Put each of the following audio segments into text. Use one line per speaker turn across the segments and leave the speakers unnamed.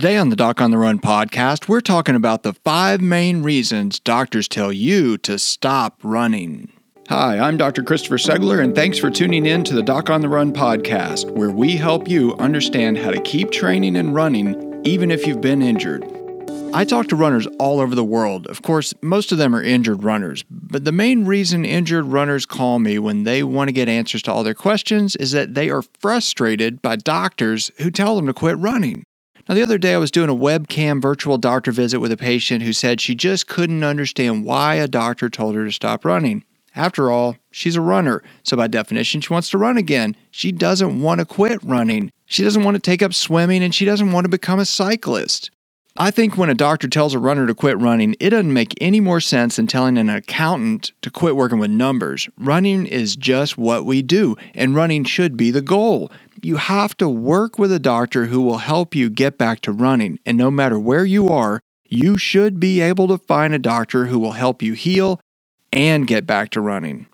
Today on the Doc on the Run podcast, we're talking about the five main reasons doctors tell you to stop running. Hi, I'm Dr. Christopher Segler, and thanks for tuning in to the Doc on the Run podcast, where we help you understand how to keep training and running even if you've been injured. I talk to runners all over the world. Of course, most of them are injured runners, but the main reason injured runners call me when they want to get answers to all their questions is that they are frustrated by doctors who tell them to quit running. Now, the other day I was doing a webcam virtual doctor visit with a patient who said she just couldn't understand why a doctor told her to stop running. After all, she's a runner, so by definition, she wants to run again. She doesn't want to quit running. She doesn't want to take up swimming, and she doesn't want to become a cyclist. I think when a doctor tells a runner to quit running, it doesn't make any more sense than telling an accountant to quit working with numbers. Running is just what we do, and running should be the goal. You have to work with a doctor who will help you get back to running, and no matter where you are, you should be able to find a doctor who will help you heal and get back to running.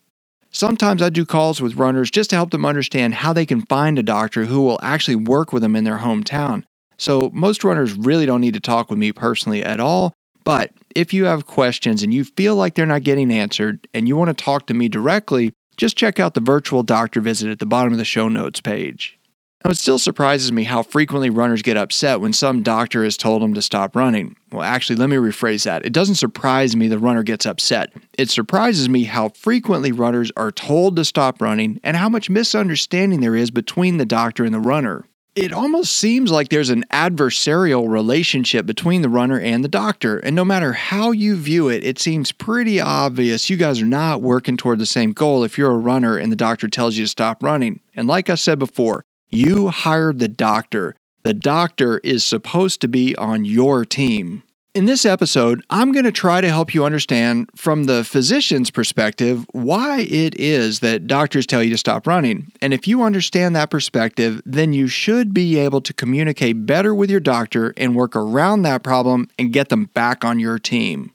Sometimes I do calls with runners just to help them understand how they can find a doctor who will actually work with them in their hometown. So, most runners really don't need to talk with me personally at all. But if you have questions and you feel like they're not getting answered and you want to talk to me directly, just check out the virtual doctor visit at the bottom of the show notes page. Now, it still surprises me how frequently runners get upset when some doctor has told them to stop running. Well, actually, let me rephrase that. It doesn't surprise me the runner gets upset. It surprises me how frequently runners are told to stop running and how much misunderstanding there is between the doctor and the runner it almost seems like there's an adversarial relationship between the runner and the doctor. And no matter how you view it, it seems pretty obvious you guys are not working toward the same goal if you're a runner and the doctor tells you to stop running. And like I said before, you hired the doctor. The doctor is supposed to be on your team. In this episode, I'm going to try to help you understand from the physician's perspective why it is that doctors tell you to stop running. And if you understand that perspective, then you should be able to communicate better with your doctor and work around that problem and get them back on your team.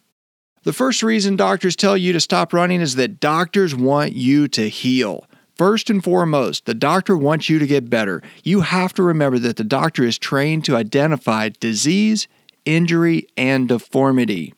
The first reason doctors tell you to stop running is that doctors want you to heal. First and foremost, the doctor wants you to get better. You have to remember that the doctor is trained to identify disease injury, and deformity.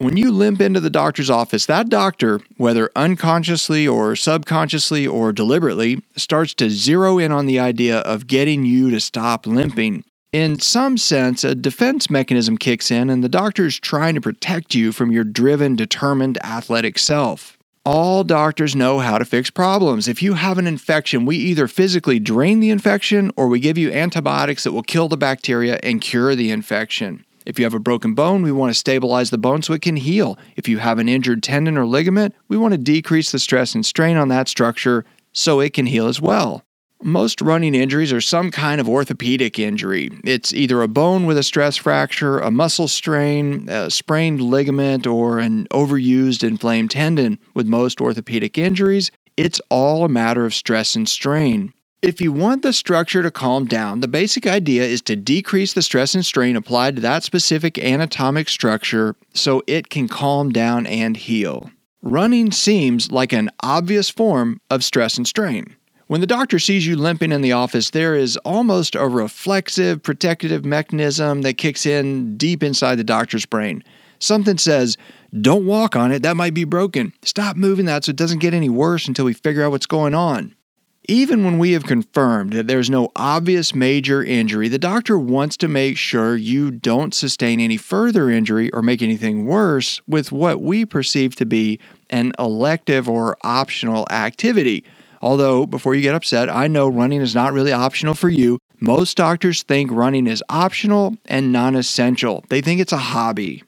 When you limp into the doctor's office, that doctor, whether unconsciously or subconsciously or deliberately, starts to zero in on the idea of getting you to stop limping. In some sense, a defense mechanism kicks in, and the doctor is trying to protect you from your driven, determined athletic self. All doctors know how to fix problems. If you have an infection, we either physically drain the infection or we give you antibiotics that will kill the bacteria and cure the infection. If you have a broken bone, we want to stabilize the bone so it can heal. If you have an injured tendon or ligament, we want to decrease the stress and strain on that structure so it can heal as well. Most running injuries are some kind of orthopedic injury. It's either a bone with a stress fracture, a muscle strain, a sprained ligament, or an overused inflamed tendon. With most orthopedic injuries, it's all a matter of stress and strain. If you want the structure to calm down, the basic idea is to decrease the stress and strain applied to that specific anatomic structure so it can calm down and heal. Running seems like an obvious form of stress and strain. When the doctor sees you limping in the office, there is almost a reflexive protective mechanism that kicks in deep inside the doctor's brain. Something says, Don't walk on it, that might be broken. Stop moving that so it doesn't get any worse until we figure out what's going on. Even when we have confirmed that there's no obvious major injury, the doctor wants to make sure you don't sustain any further injury or make anything worse with what we perceive to be an elective or optional activity. Although, before you get upset, I know running is not really optional for you. Most doctors think running is optional and non essential, they think it's a hobby.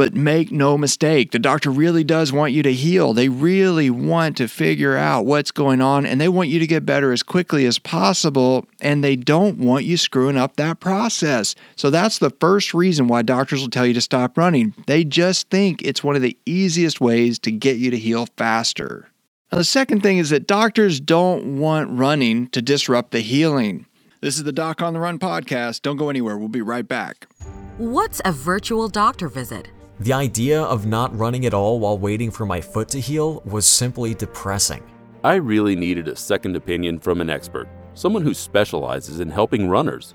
But make no mistake, the doctor really does want you to heal. They really want to figure out what's going on and they want you to get better as quickly as possible. And they don't want you screwing up that process. So that's the first reason why doctors will tell you to stop running. They just think it's one of the easiest ways to get you to heal faster. Now, the second thing is that doctors don't want running to disrupt the healing. This is the Doc on the Run podcast. Don't go anywhere. We'll be right back.
What's a virtual doctor visit?
The idea of not running at all while waiting for my foot to heal was simply depressing.
I really needed a second opinion from an expert, someone who specializes in helping runners.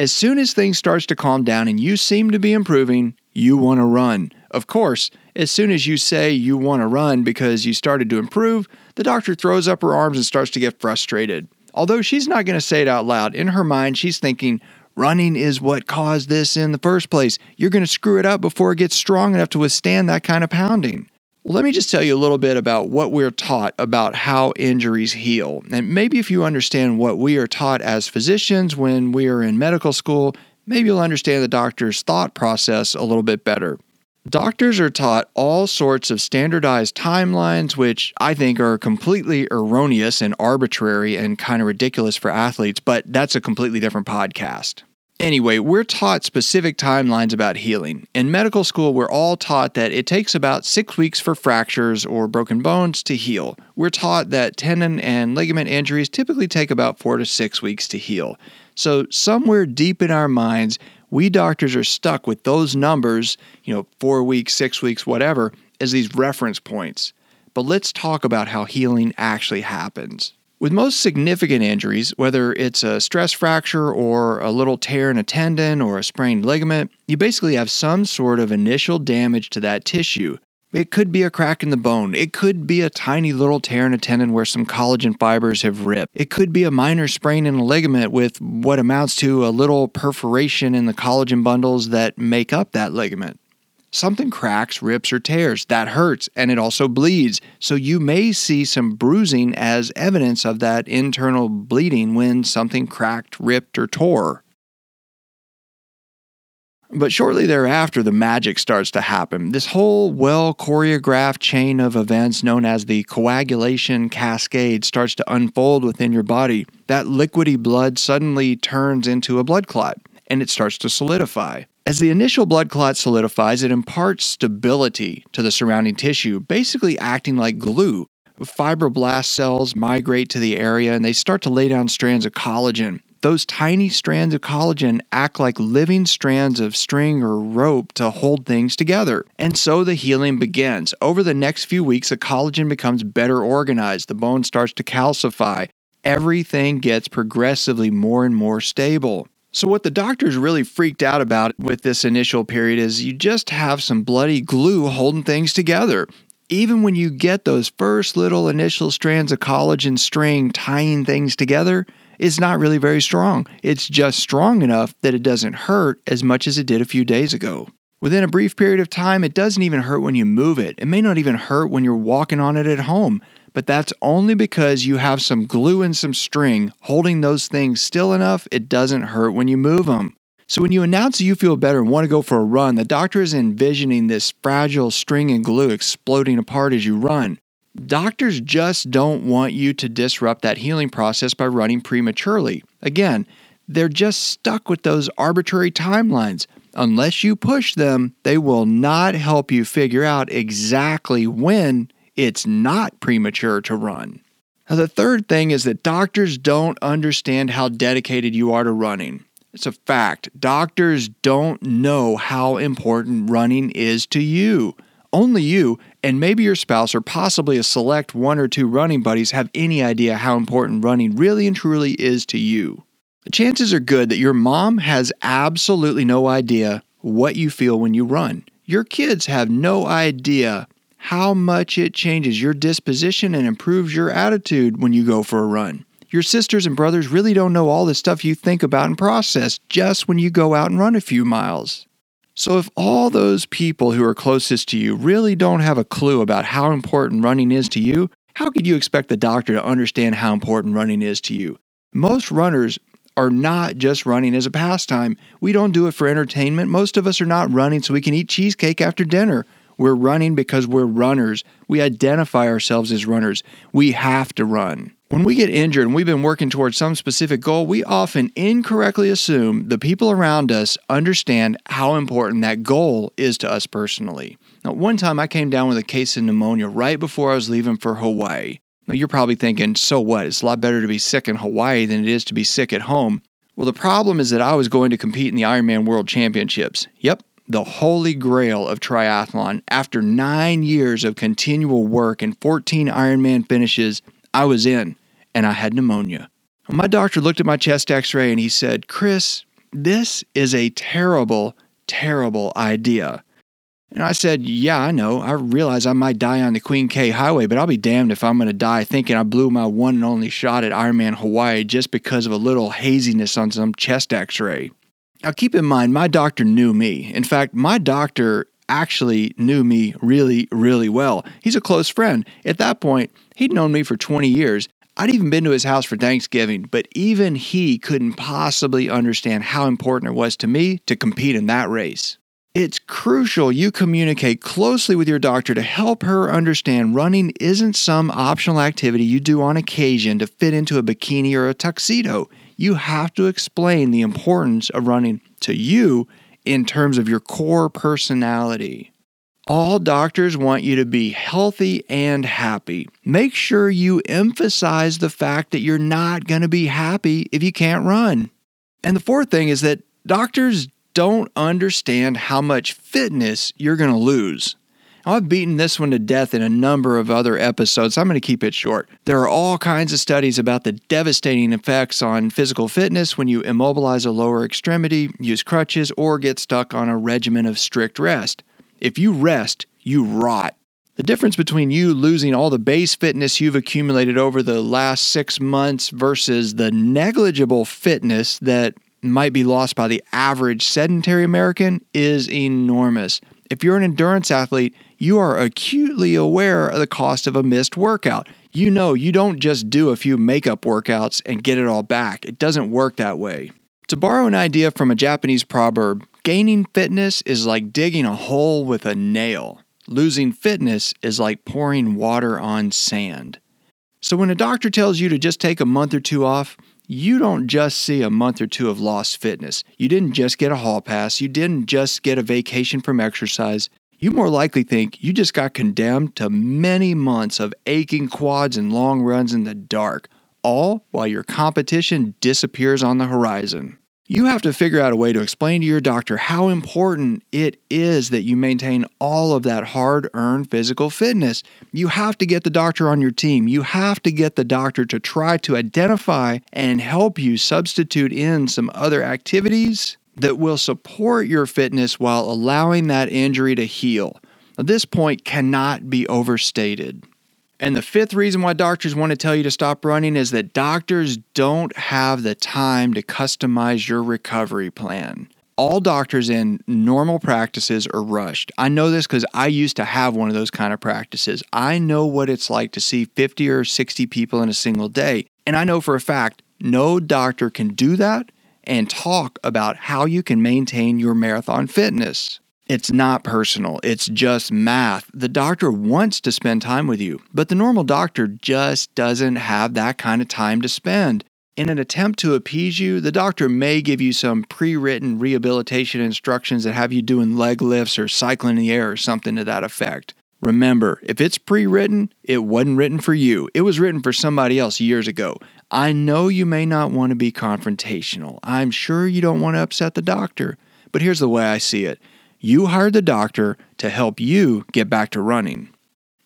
As soon as things starts to calm down and you seem to be improving, you want to run. Of course, as soon as you say you want to run because you started to improve, the doctor throws up her arms and starts to get frustrated. Although she's not going to say it out loud, in her mind she's thinking, running is what caused this in the first place. You're going to screw it up before it gets strong enough to withstand that kind of pounding. Let me just tell you a little bit about what we're taught about how injuries heal. And maybe if you understand what we are taught as physicians when we are in medical school, maybe you'll understand the doctor's thought process a little bit better. Doctors are taught all sorts of standardized timelines, which I think are completely erroneous and arbitrary and kind of ridiculous for athletes, but that's a completely different podcast. Anyway, we're taught specific timelines about healing. In medical school, we're all taught that it takes about six weeks for fractures or broken bones to heal. We're taught that tendon and ligament injuries typically take about four to six weeks to heal. So, somewhere deep in our minds, we doctors are stuck with those numbers, you know, four weeks, six weeks, whatever, as these reference points. But let's talk about how healing actually happens. With most significant injuries, whether it's a stress fracture or a little tear in a tendon or a sprained ligament, you basically have some sort of initial damage to that tissue. It could be a crack in the bone. It could be a tiny little tear in a tendon where some collagen fibers have ripped. It could be a minor sprain in a ligament with what amounts to a little perforation in the collagen bundles that make up that ligament. Something cracks, rips, or tears. That hurts and it also bleeds. So you may see some bruising as evidence of that internal bleeding when something cracked, ripped, or tore. But shortly thereafter, the magic starts to happen. This whole well choreographed chain of events, known as the coagulation cascade, starts to unfold within your body. That liquidy blood suddenly turns into a blood clot and it starts to solidify. As the initial blood clot solidifies, it imparts stability to the surrounding tissue, basically acting like glue. Fibroblast cells migrate to the area and they start to lay down strands of collagen. Those tiny strands of collagen act like living strands of string or rope to hold things together. And so the healing begins. Over the next few weeks, the collagen becomes better organized, the bone starts to calcify. Everything gets progressively more and more stable. So, what the doctors really freaked out about with this initial period is you just have some bloody glue holding things together. Even when you get those first little initial strands of collagen string tying things together, it's not really very strong. It's just strong enough that it doesn't hurt as much as it did a few days ago. Within a brief period of time, it doesn't even hurt when you move it. It may not even hurt when you're walking on it at home, but that's only because you have some glue and some string holding those things still enough it doesn't hurt when you move them. So when you announce you feel better and want to go for a run, the doctor is envisioning this fragile string and glue exploding apart as you run. Doctors just don't want you to disrupt that healing process by running prematurely. Again, they're just stuck with those arbitrary timelines. Unless you push them, they will not help you figure out exactly when it's not premature to run. Now, the third thing is that doctors don't understand how dedicated you are to running. It's a fact. Doctors don't know how important running is to you. Only you and maybe your spouse or possibly a select one or two running buddies have any idea how important running really and truly is to you. The chances are good that your mom has absolutely no idea what you feel when you run. Your kids have no idea how much it changes your disposition and improves your attitude when you go for a run. Your sisters and brothers really don't know all the stuff you think about and process just when you go out and run a few miles. So, if all those people who are closest to you really don't have a clue about how important running is to you, how could you expect the doctor to understand how important running is to you? Most runners are not just running as a pastime. We don't do it for entertainment. Most of us are not running so we can eat cheesecake after dinner. We're running because we're runners. We identify ourselves as runners. We have to run. When we get injured and we've been working towards some specific goal, we often incorrectly assume the people around us understand how important that goal is to us personally. Now, one time I came down with a case of pneumonia right before I was leaving for Hawaii. Now, you're probably thinking, so what? It's a lot better to be sick in Hawaii than it is to be sick at home. Well, the problem is that I was going to compete in the Ironman World Championships. Yep, the holy grail of triathlon. After nine years of continual work and 14 Ironman finishes, I was in and I had pneumonia. My doctor looked at my chest x ray and he said, Chris, this is a terrible, terrible idea. And I said, Yeah, I know. I realize I might die on the Queen K Highway, but I'll be damned if I'm going to die thinking I blew my one and only shot at Ironman Hawaii just because of a little haziness on some chest x ray. Now, keep in mind, my doctor knew me. In fact, my doctor actually knew me really, really well. He's a close friend. At that point, he'd known me for 20 years. I'd even been to his house for Thanksgiving, but even he couldn't possibly understand how important it was to me to compete in that race. It's crucial you communicate closely with your doctor to help her understand running isn't some optional activity you do on occasion to fit into a bikini or a tuxedo. You have to explain the importance of running to you in terms of your core personality. All doctors want you to be healthy and happy. Make sure you emphasize the fact that you're not going to be happy if you can't run. And the fourth thing is that doctors don't understand how much fitness you're going to lose. I've beaten this one to death in a number of other episodes. I'm going to keep it short. There are all kinds of studies about the devastating effects on physical fitness when you immobilize a lower extremity, use crutches, or get stuck on a regimen of strict rest. If you rest, you rot. The difference between you losing all the base fitness you've accumulated over the last six months versus the negligible fitness that might be lost by the average sedentary American is enormous. If you're an endurance athlete, you are acutely aware of the cost of a missed workout. You know you don't just do a few makeup workouts and get it all back. It doesn't work that way. To borrow an idea from a Japanese proverb, gaining fitness is like digging a hole with a nail. Losing fitness is like pouring water on sand. So when a doctor tells you to just take a month or two off, you don't just see a month or two of lost fitness. You didn't just get a hall pass. You didn't just get a vacation from exercise. You more likely think you just got condemned to many months of aching quads and long runs in the dark, all while your competition disappears on the horizon. You have to figure out a way to explain to your doctor how important it is that you maintain all of that hard earned physical fitness. You have to get the doctor on your team. You have to get the doctor to try to identify and help you substitute in some other activities that will support your fitness while allowing that injury to heal. Now, this point cannot be overstated. And the fifth reason why doctors want to tell you to stop running is that doctors don't have the time to customize your recovery plan. All doctors in normal practices are rushed. I know this because I used to have one of those kind of practices. I know what it's like to see 50 or 60 people in a single day. And I know for a fact no doctor can do that and talk about how you can maintain your marathon fitness. It's not personal, it's just math. The doctor wants to spend time with you, but the normal doctor just doesn't have that kind of time to spend. In an attempt to appease you, the doctor may give you some pre written rehabilitation instructions that have you doing leg lifts or cycling in the air or something to that effect. Remember, if it's pre written, it wasn't written for you. It was written for somebody else years ago. I know you may not want to be confrontational. I'm sure you don't want to upset the doctor. But here's the way I see it you hired the doctor to help you get back to running.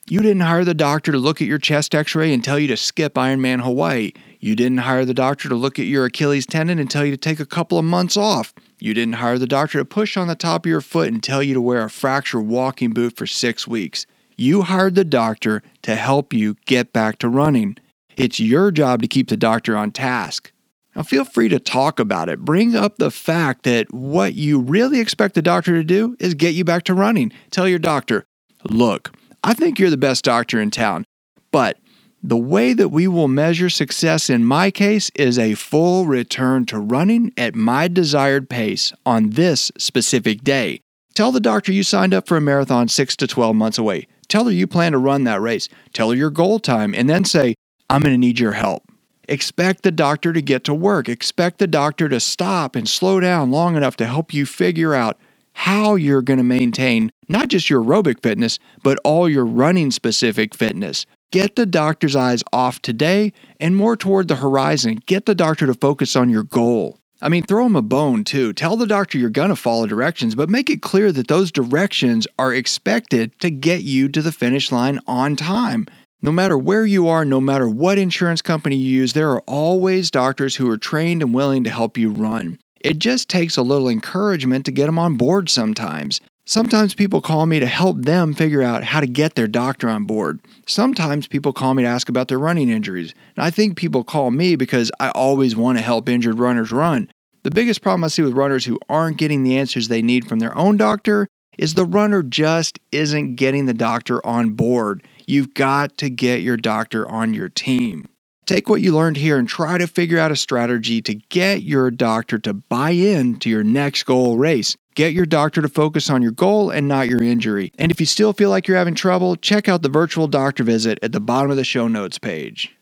You didn't hire the doctor to look at your chest x ray and tell you to skip Ironman Hawaii. You didn't hire the doctor to look at your Achilles tendon and tell you to take a couple of months off. You didn't hire the doctor to push on the top of your foot and tell you to wear a fracture walking boot for six weeks. You hired the doctor to help you get back to running. It's your job to keep the doctor on task. Now, feel free to talk about it. Bring up the fact that what you really expect the doctor to do is get you back to running. Tell your doctor, look, I think you're the best doctor in town, but the way that we will measure success in my case is a full return to running at my desired pace on this specific day. Tell the doctor you signed up for a marathon 6 to 12 months away. Tell her you plan to run that race. Tell her your goal time, and then say, I'm going to need your help. Expect the doctor to get to work. Expect the doctor to stop and slow down long enough to help you figure out how you're going to maintain not just your aerobic fitness, but all your running specific fitness. Get the doctor's eyes off today and more toward the horizon. Get the doctor to focus on your goal. I mean, throw him a bone too. Tell the doctor you're going to follow directions, but make it clear that those directions are expected to get you to the finish line on time. No matter where you are, no matter what insurance company you use, there are always doctors who are trained and willing to help you run. It just takes a little encouragement to get them on board sometimes. Sometimes people call me to help them figure out how to get their doctor on board. Sometimes people call me to ask about their running injuries. And I think people call me because I always want to help injured runners run. The biggest problem I see with runners who aren't getting the answers they need from their own doctor is the runner just isn't getting the doctor on board. You've got to get your doctor on your team. Take what you learned here and try to figure out a strategy to get your doctor to buy in to your next goal race. Get your doctor to focus on your goal and not your injury. And if you still feel like you're having trouble, check out the virtual doctor visit at the bottom of the show notes page.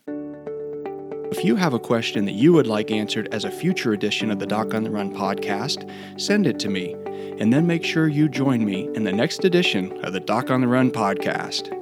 If you have a question that you would like answered as a future edition of the Doc on the Run podcast, send it to me, and then make sure you join me in the next edition of the Doc on the Run podcast.